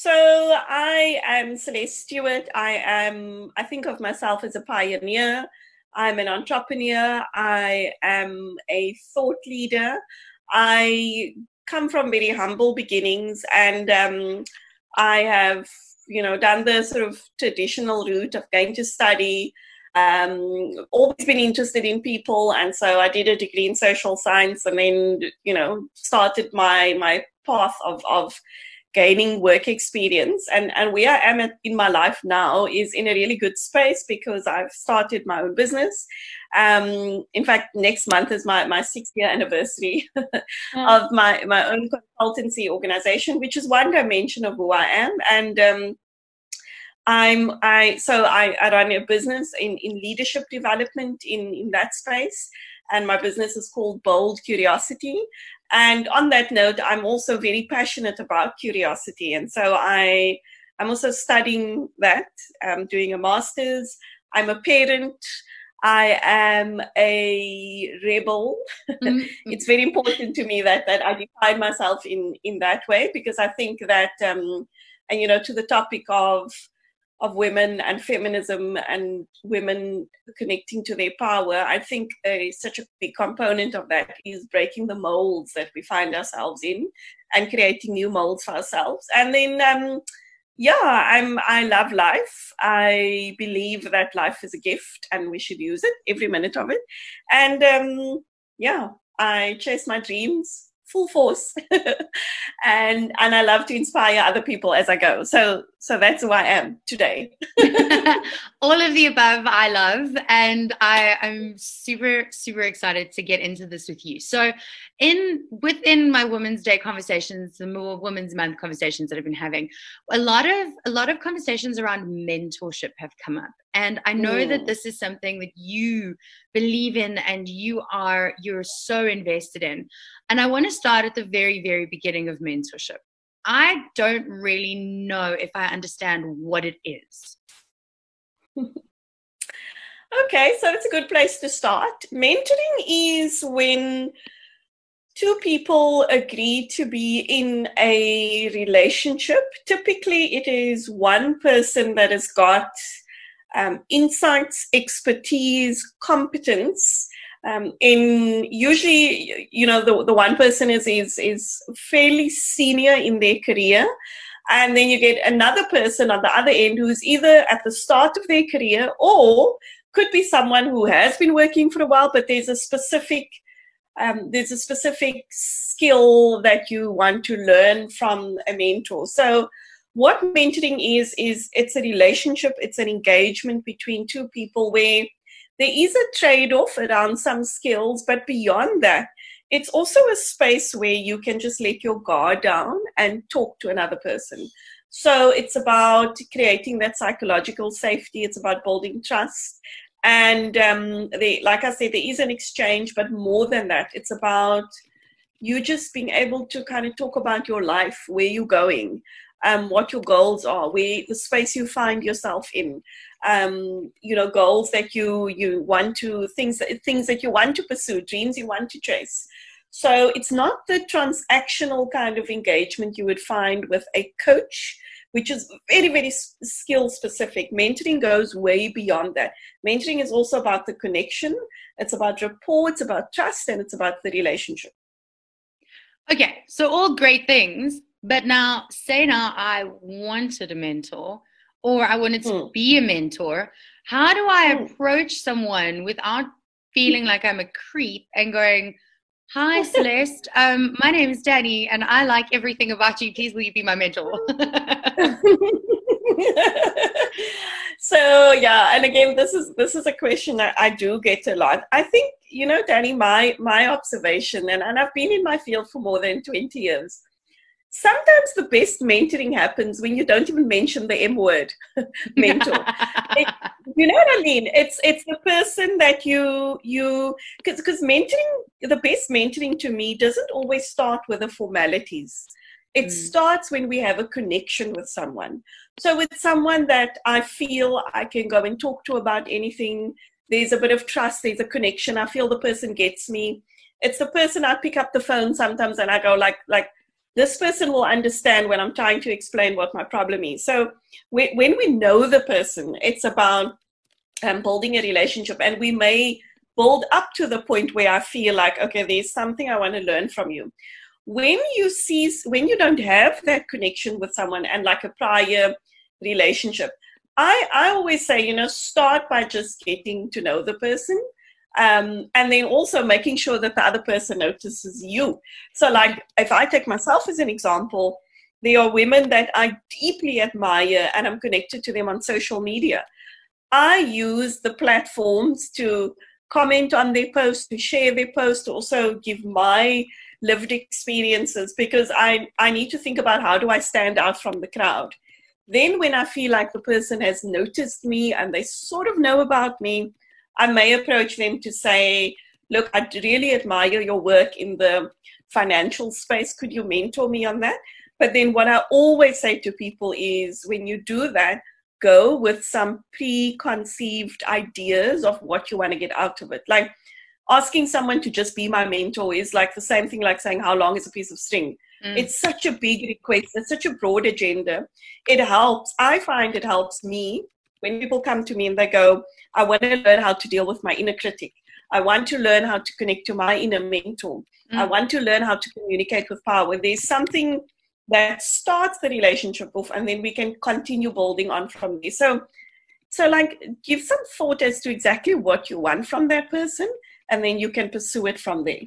So I am Celeste Stewart. I am, I think of myself as a pioneer. I'm an entrepreneur. I am a thought leader. I come from very humble beginnings and um, I have, you know, done the sort of traditional route of going to study, um, always been interested in people. And so I did a degree in social science and then, you know, started my, my path of, of gaining work experience. And and where i am in my life now is in a really good space because i've started my own business. Um, in fact next month is my, my six year anniversary of my, my own consultancy organization which is one dimension of who i am. And um, I'm I so I, I run a business in, in leadership development in, in that space. And my business is called Bold Curiosity. And on that note, I'm also very passionate about curiosity. And so I, I'm also studying that. I'm doing a master's. I'm a parent. I am a rebel. Mm-hmm. it's very important to me that, that I define myself in, in that way because I think that, um, and you know, to the topic of of women and feminism and women connecting to their power, I think such a big component of that is breaking the molds that we find ourselves in and creating new molds for ourselves. And then, um, yeah, I'm. I love life. I believe that life is a gift and we should use it every minute of it. And um, yeah, I chase my dreams full force. And and i love to inspire other people as i go. So so that's who i am today all of the above i love and i i'm super super excited to get into this with you. So in within my women's day conversations the more women's month conversations that i've been having a lot of a lot of conversations around mentorship have come up. And i know mm. that this is something that you believe in and you are you're so invested in. And i want to start at the very very beginning of mentorship. I don't really know if i understand what it is okay so it's a good place to start. Mentoring is when two people agree to be in a relationship. Typically it is one person that has got um, insights, expertise, competence. Um, in usually, you know, the, the one person is, is is fairly senior in their career, and then you get another person on the other end who's either at the start of their career or could be someone who has been working for a while, but there's a specific um, there's a specific skill that you want to learn from a mentor. So what mentoring is is it's a relationship it's an engagement between two people where there is a trade-off around some skills but beyond that it's also a space where you can just let your guard down and talk to another person. So it's about creating that psychological safety. It's about building trust. And um, they, like i said there is an exchange but more than that it's about you just being able to kind of talk about your life where you're going um, what your goals are, where the space you find yourself in, um, you know, goals that you you want to things that things that you want to pursue, dreams you want to chase. So it's not the transactional kind of engagement you would find with a coach, which is very very skill specific. Mentoring goes way beyond that. Mentoring is also about the connection. It's about rapport. It's about trust, and it's about the relationship. Okay, so all great things, but now, say now I wanted a mentor or I wanted to mm. be a mentor. How do I mm. approach someone without feeling like I'm a creep and going, Hi, Celeste. Um, my name is Danny, and I like everything about you. Please, will you be my mentor? so yeah, and again, this is this is a question that I do get a lot. I think you know, Danny, my my observation, and, and I've been in my field for more than twenty years sometimes the best mentoring happens when you don't even mention the M word, mentor. it, you know what I mean? It's it's the person that you you because because mentoring the best mentoring to me doesn't always start with the formalities. It mm. starts when we have a connection with someone. So with someone that I feel I can go and talk to about anything, there's a bit of trust, there's a connection. I feel the person gets me. It's the person I pick up the phone sometimes and I go like like this person will understand when I'm trying to explain what my problem is. So when we know the person, it's about um, building a relationship, and we may build up to the point where I feel like, okay, there's something I want to learn from you. When you see, when you don't have that connection with someone and like a prior relationship, I, I always say, you know, start by just getting to know the person um, and then also making sure that the other person notices you. So, like, if I take myself as an example, there are women that I deeply admire and I'm connected to them on social media. I use the platforms to comment on their posts, to share their posts, to also give my lived experiences because I, I need to think about how do I stand out from the crowd. Then, when I feel like the person has noticed me and they sort of know about me, I may approach them to say, Look, I really admire your work in the financial space. Could you mentor me on that? But then, what I always say to people is when you do that, go with some preconceived ideas of what you want to get out of it. Like asking someone to just be my mentor is like the same thing like saying, How long is a piece of string? Mm. It's such a big request, it's such a broad agenda. It helps. I find it helps me when people come to me and they go, I want to learn how to deal with my inner critic. I want to learn how to connect to my inner mentor. Mm. I want to learn how to communicate with power. There's something that starts the relationship off, and then we can continue building on from there. So, so like, give some thought as to exactly what you want from that person, and then you can pursue it from there.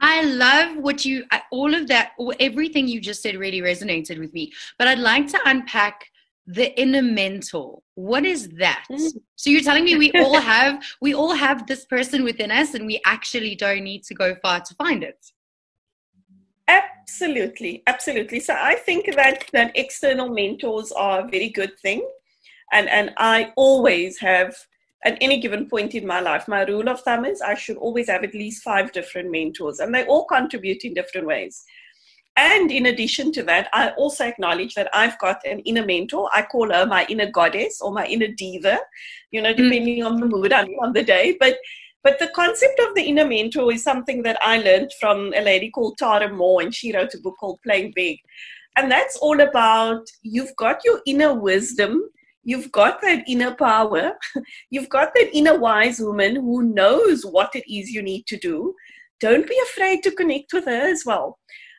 I love what you, all of that, everything you just said really resonated with me. But I'd like to unpack the inner mentor. What is that? Mm. so you're telling me we all have we all have this person within us and we actually don't need to go far to find it. Absolutely absolutely. So i think that that external mentors are a very good thing. And and i always have at any given point in my life my rule of thumb is i should always have at least five different mentors and they all contribute in different ways and in addition to that, I also acknowledge that I've got an inner mentor. I call her my inner goddess or my inner diva, you know, hmm. depending mm. on the mood I'm on the day. But but the concept of the inner mentor is something that I learned from a lady called Tara Mohr, and she wrote a book called Playing Big. And that's all about you've got your inner wisdom, you've got that inner power, you've got that inner wise woman who knows what it is you need to do. Don't be afraid to connect with her as well.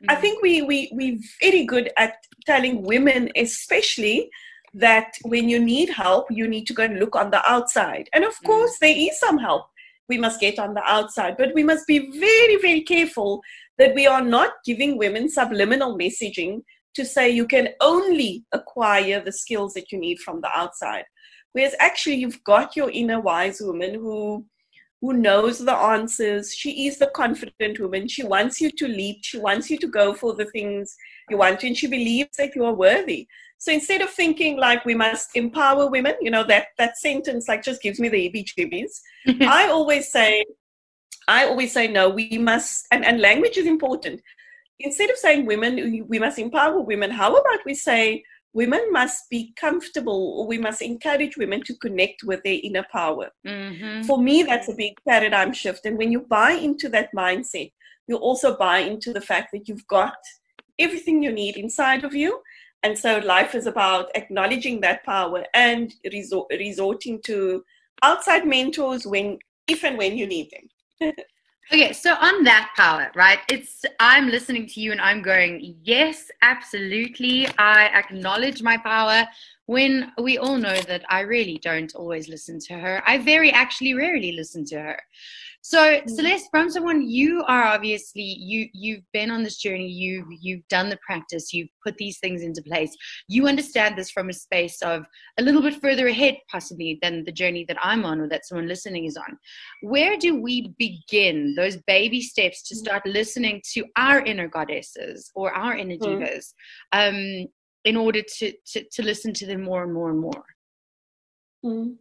I think we we we're very good at telling women, especially, that when you need help, you need to go and look on the outside. And of mm. course, there is some help we must get on the outside, but we must be very, very careful that we are not giving women subliminal messaging to say you can only acquire the skills that you need from the outside. Whereas actually, you've got your inner wise woman who who knows the answers. She is the confident woman. She wants you to leap. She wants you to go for the things you want to, and she believes that you are worthy. So instead of thinking like we must empower women, you know, that, that sentence like just gives me the heebie-jeebies. I always say, I always say, no, we must, and, and language is important. Instead of saying women, we must empower women, how about we say women must be comfortable or we must encourage women to connect with their inner power. Mm-hmm. For me, that's a big paradigm shift. And when you buy into that mindset, you also buy into the fact that you've got everything you need inside of you. And so life is about acknowledging that power and resort, resorting to outside mentors when, if and when you need them. Okay, so on that power, right? It's I'm listening to you and I'm going, yes, absolutely. I acknowledge my power when we all know that I really don't always listen to her. I very actually rarely listen to her. So mm-hmm. Celeste, from someone you are obviously you you've been on this journey, you've you've done the practice, you've put these things into place. You understand this from a space of a little bit further ahead, possibly than the journey that I'm on or that someone listening is on. Where do we begin those baby steps to mm-hmm. start listening to our inner goddesses or our inner mm-hmm. divas, um, in order to, to to listen to them more and more and more? Mm.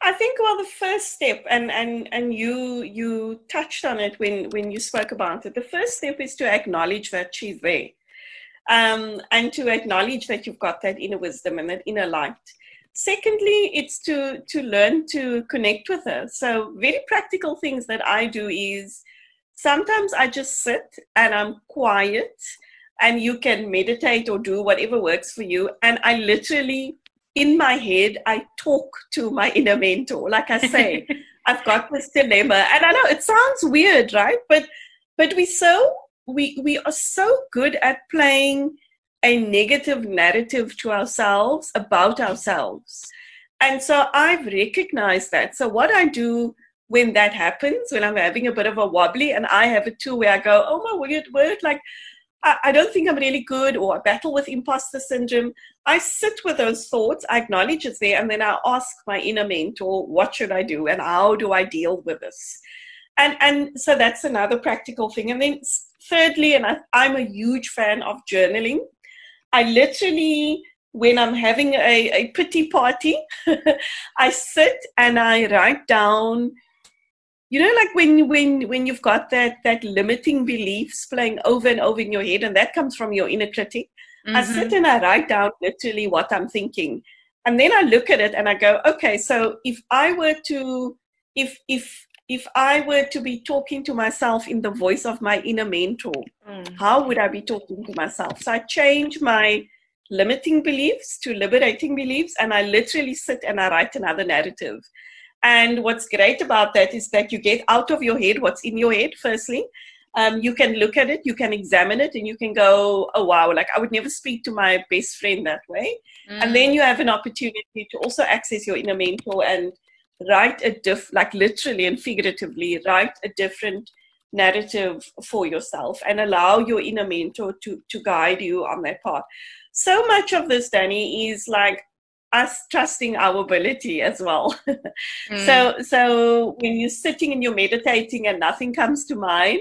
I think well the first step and and and you you touched on it when when you spoke about it. The first step is to acknowledge that she's there. Um, and to acknowledge that you've got that inner wisdom and that inner light. Secondly, it's to to learn to connect with her. So very practical things that I do is sometimes I just sit and I'm quiet and you can meditate or do whatever works for you. And I literally, in my head, I talk to my inner mentor. Like I say, I've got this dilemma. And I know it sounds weird, right? But but we so we we are so good at playing a negative narrative to ourselves about ourselves. And so I've recognized that. So what I do when that happens, when I'm having a bit of a wobbly, and I have it too, where I go, oh my weird word, like I, don't think I'm really good, or I battle with imposter syndrome. I sit with those thoughts, I acknowledge it's there, and then I ask my inner mentor, what should I do, and how do I deal with this? And and so that's another practical thing. And then thirdly, and I, I'm a huge fan of journaling. I literally when I'm having a, a pity party, I sit and I write down you know like when when when you've got that that limiting beliefs playing over and over in your head and that comes from your inner critic mm-hmm. i sit and i write down literally what i'm thinking and then i look at it and i go okay so if i were to if if if i were to be talking to myself in the voice of my inner mentor mm. how would i be talking to myself so i change my limiting beliefs to liberating beliefs and i literally sit and i write another narrative and what's great about that is that you get out of your head what's in your head, firstly. Um, you can look at it, you can examine it, and you can go, oh, wow, like I would never speak to my best friend that way. Mm. And then you have an opportunity to also access your inner mentor and write a diff, like literally and figuratively, write a different narrative for yourself and allow your inner mentor to, to guide you on that path. So much of this, Danny, is like us trusting our ability as well. mm. So so when you're sitting and you're meditating and nothing comes to mind,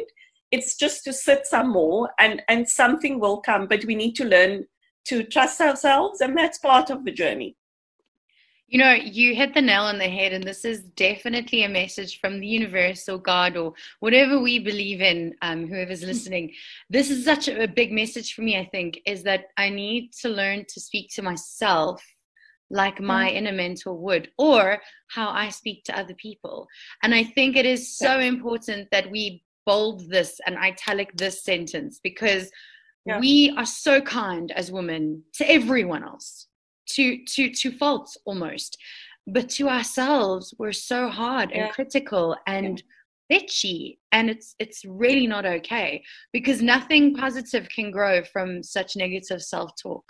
it's just to sit some more and and something will come. But we need to learn to trust ourselves, and that's part of the journey. You know, you hit the nail on the head, and this is definitely a message from the universe or God or whatever we believe in, um, whoever's listening. This is such a big message for me, I think, is that I need to learn to speak to myself like my mm-hmm. inner mentor would, or how I speak to other people. And I think it is so yeah. important that we bold this and italic this sentence because yeah. we are so kind as women to everyone else, to to to faults almost. But to ourselves, we're so hard yeah. and critical and bitchy and it's it's really not okay because nothing positive can grow from such negative self-talk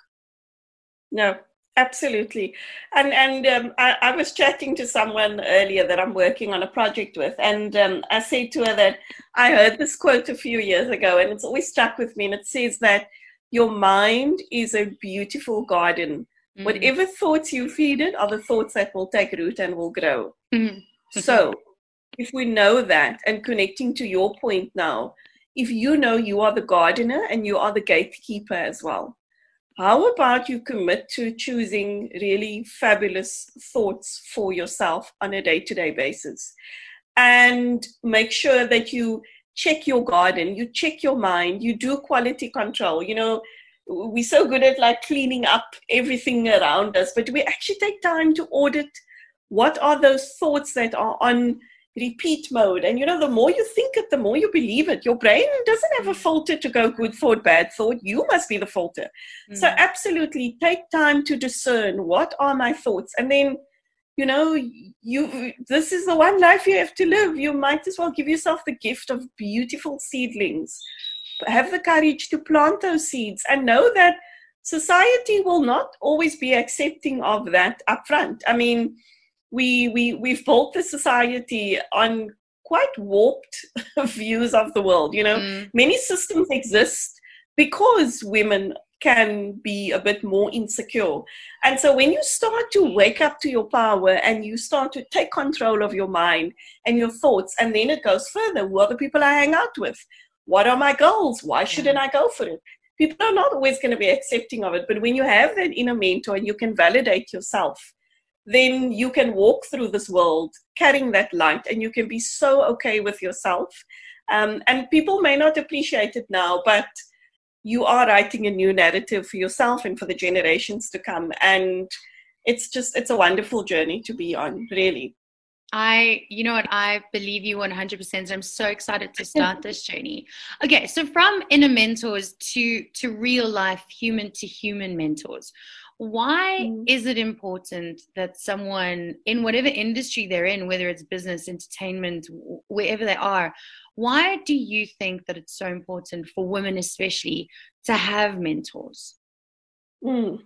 no Absolutely, and and um, I, I, was chatting to someone earlier that I'm working on a project with, and um, I said to her that I heard this quote a few years ago, and it's always stuck with me. And it says that your mind is a beautiful garden. Mm-hmm. Whatever thoughts you feed it are the thoughts that will take root and will grow. Mm-hmm. so, if we know that, and connecting to your point now, if you know you are the gardener and you are the gatekeeper as well how about you commit to choosing really fabulous thoughts for yourself on a day to day basis? And make sure that you check your garden, you check your mind, you do quality control. You know, we're so good at like cleaning up everything around us, but we actually take time to audit what are those thoughts that are on repeat mode. And you know, the more you think it, the more you believe it. Your brain doesn't have a mm. filter to go good thought, bad thought. You must be the filter. Mm. So, absolutely take time to discern what are my thoughts. And then, you know, you this is the one life you have to live. You might as well give yourself the gift of beautiful seedlings. Have the courage to plant those seeds and know that society will not always be accepting of that upfront. I mean, we we we've built the society on quite warped views of the world you know? Mm. many systems exist because women can be a bit more insecure. And so when you start to wake up to your power and you start to take control of your mind and your thoughts and then it goes further who are the people i hang out with? What are my goals? Why shouldn't mm. i go for it? People are not always going to be accepting of it but when you have that inner mentor and you can validate yourself then you can walk through this world carrying that light and you can be so okay with yourself. Um, and people may not appreciate it now, but you are writing a new narrative for yourself and for the generations to come. And it's just, it's a wonderful journey to be on, really. I, you know what, I believe you 100%. I'm so excited to start this journey. Okay, so from inner mentors to to real life human to human mentors. Why mm. is it important that someone in whatever industry they're in, whether it's business, entertainment, wherever they are, why do you think that it's so important for women especially to have mentors? Mm.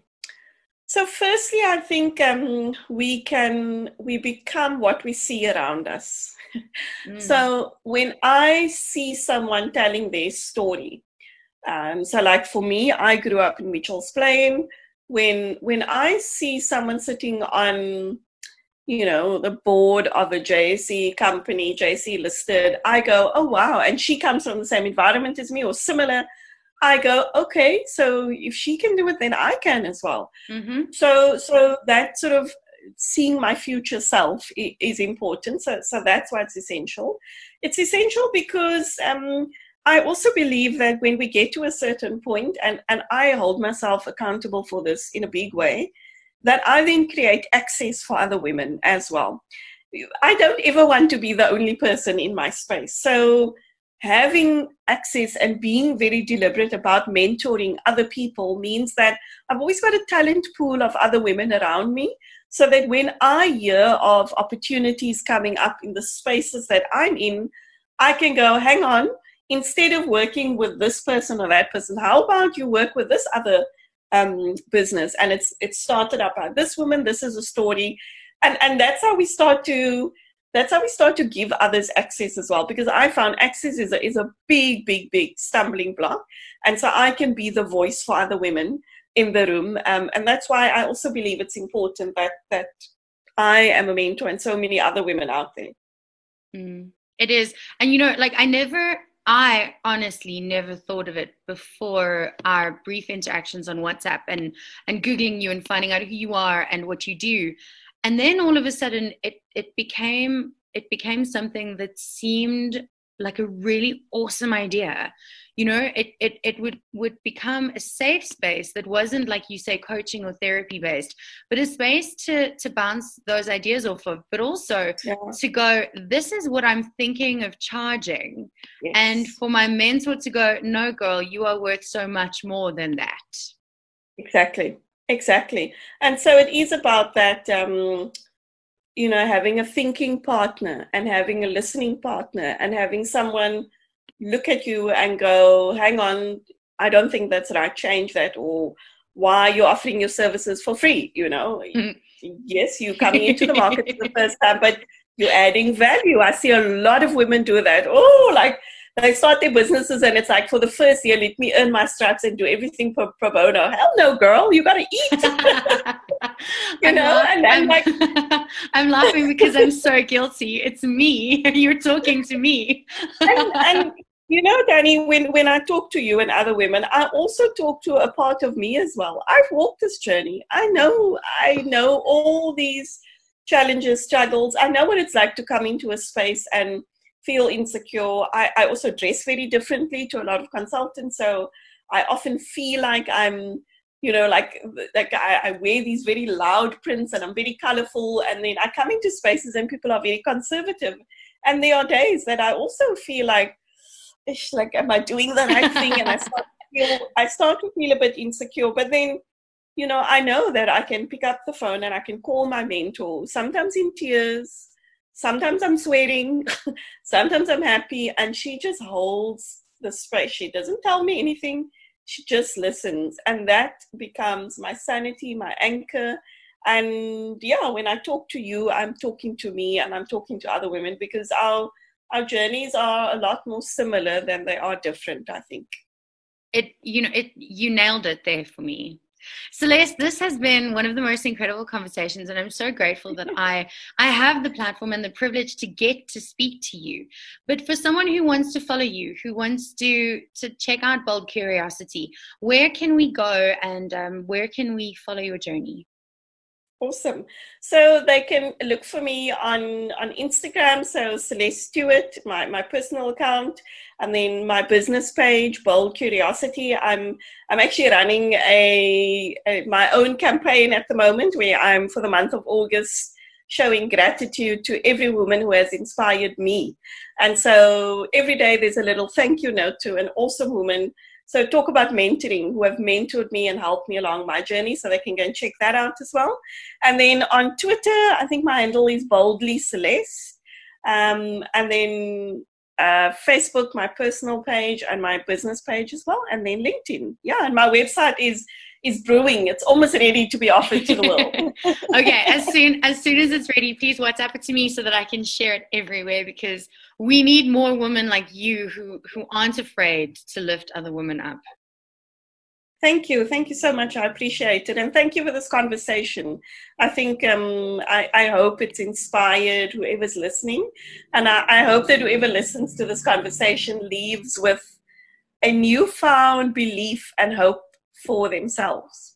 So, firstly, I think um, we can we become what we see around us. Mm. So, when I see someone telling their story, um, so like for me, I grew up in Mitchell's Plain. When when I see someone sitting on, you know, the board of a JSE company, JSE listed, I go, oh wow, and she comes from the same environment as me or similar I go, okay, so if she can do it, then I can as well. Mm-hmm. So, so that sort of seeing my future self is important. So, so that's why it's essential. It's essential because um, I also believe that when we get to a certain point, and, and I hold myself accountable for this in a big way, that I then create access for other women as well. I don't ever want to be the only person in my space. So having access and being very deliberate about mentoring other people means that I've always got a talent pool of other women around me so that when I hear of opportunities coming up in the spaces that I'm in, I can go, hang on, instead of working with this person or that person, how about you work with this other um, business? And it's it started up by this woman, this is a story. And and that's how we start to that's how we start to give others access as well because i found access is a, is a big big big stumbling block and so i can be the voice for other women in the room um, and that's why i also believe it's important that that i am a mentor and so many other women out there mm, it is and you know like i never I honestly never thought of it before our brief interactions on WhatsApp and and googling you and finding out who you are and what you do. And then all of a sudden it it became it became something that seemed like a really awesome idea you know it, it it would would become a safe space that wasn't like you say coaching or therapy based but a space to to bounce those ideas off of but also yeah. to go this is what i'm thinking of charging yes. and for my mentor to go no girl you are worth so much more than that exactly Exactly. And so it is about that, um, you know, having a thinking partner and having a listening partner and having someone look at you and go, hang on, I don't think that's right, change that, or why are you're offering your services for free, you know. Mm-hmm. Yes, you're coming into the market for the first time, but you're adding value. I see a lot of women do that. Oh, like they start their businesses and it's like for the first year let me earn my stripes and do everything pro, pro bono. Hell no girl. You gotta eat. You I'm know and I'm, like i'm laughing because i'm so guilty. It's me. You're talking to me. And, and you know danny when when i talk to you and other women i also talk to a part of me as well. I've walked this journey. I know i know all these challenges struggles. I know what it's like to come into a space and feel insecure. I, I also dress very differently to a lot of consultants. So I often feel like I'm, you know, like like I, I wear these very loud prints and I'm very colorful. And then I come into spaces and people are very conservative. And there are days that I also feel like, ish, like, am I doing the right thing? And I start to feel, I start to feel a bit insecure. But then, you know, I know that I can pick up the phone and I can call my mentor, sometimes in tears, sometimes I'm sweating, sometimes I'm happy, and she just holds the space. She doesn't tell me anything, she just listens, and that becomes my sanity, my anchor. And yeah, when I talk to you, I'm talking to me and I'm talking to other women because our our journeys are a lot more similar than they are different, I think. It you know, it you nailed it there for me Celeste, this has been one of the most incredible conversations, and I'm so grateful that I I have the platform and the privilege to get to speak to you. But for someone who wants to follow you, who wants to to check out Bold Curiosity, where can we go and um, where can we follow your journey? Awesome. So they can look for me on, on Instagram. So Celeste Stewart, my, my personal account, and then my business page, Bold Curiosity. I'm I'm actually running a, a my own campaign at the moment where I'm for the month of August showing gratitude to every woman who has inspired me. And so every day there's a little thank you note to an awesome woman. So talk about mentoring, who have mentored me and helped me along my journey. So they can go and check that out as well. And then on Twitter, I think my handle is boldly Celeste. Um, and then uh, Facebook, my personal page, and my business page as well, and then LinkedIn. Yeah, and my website is is brewing. It's almost ready to be offered to the world. okay, as soon as soon as it's ready, please WhatsApp it to me so that I can share it everywhere because we need more women like you who who aren't afraid to lift other women up. Thank you. Thank you so much. I appreciate it. And thank you for this conversation. I think, um, I, I, hope it's inspired whoever's listening. And I, I hope that whoever listens to this conversation leaves with a newfound belief and hope for themselves.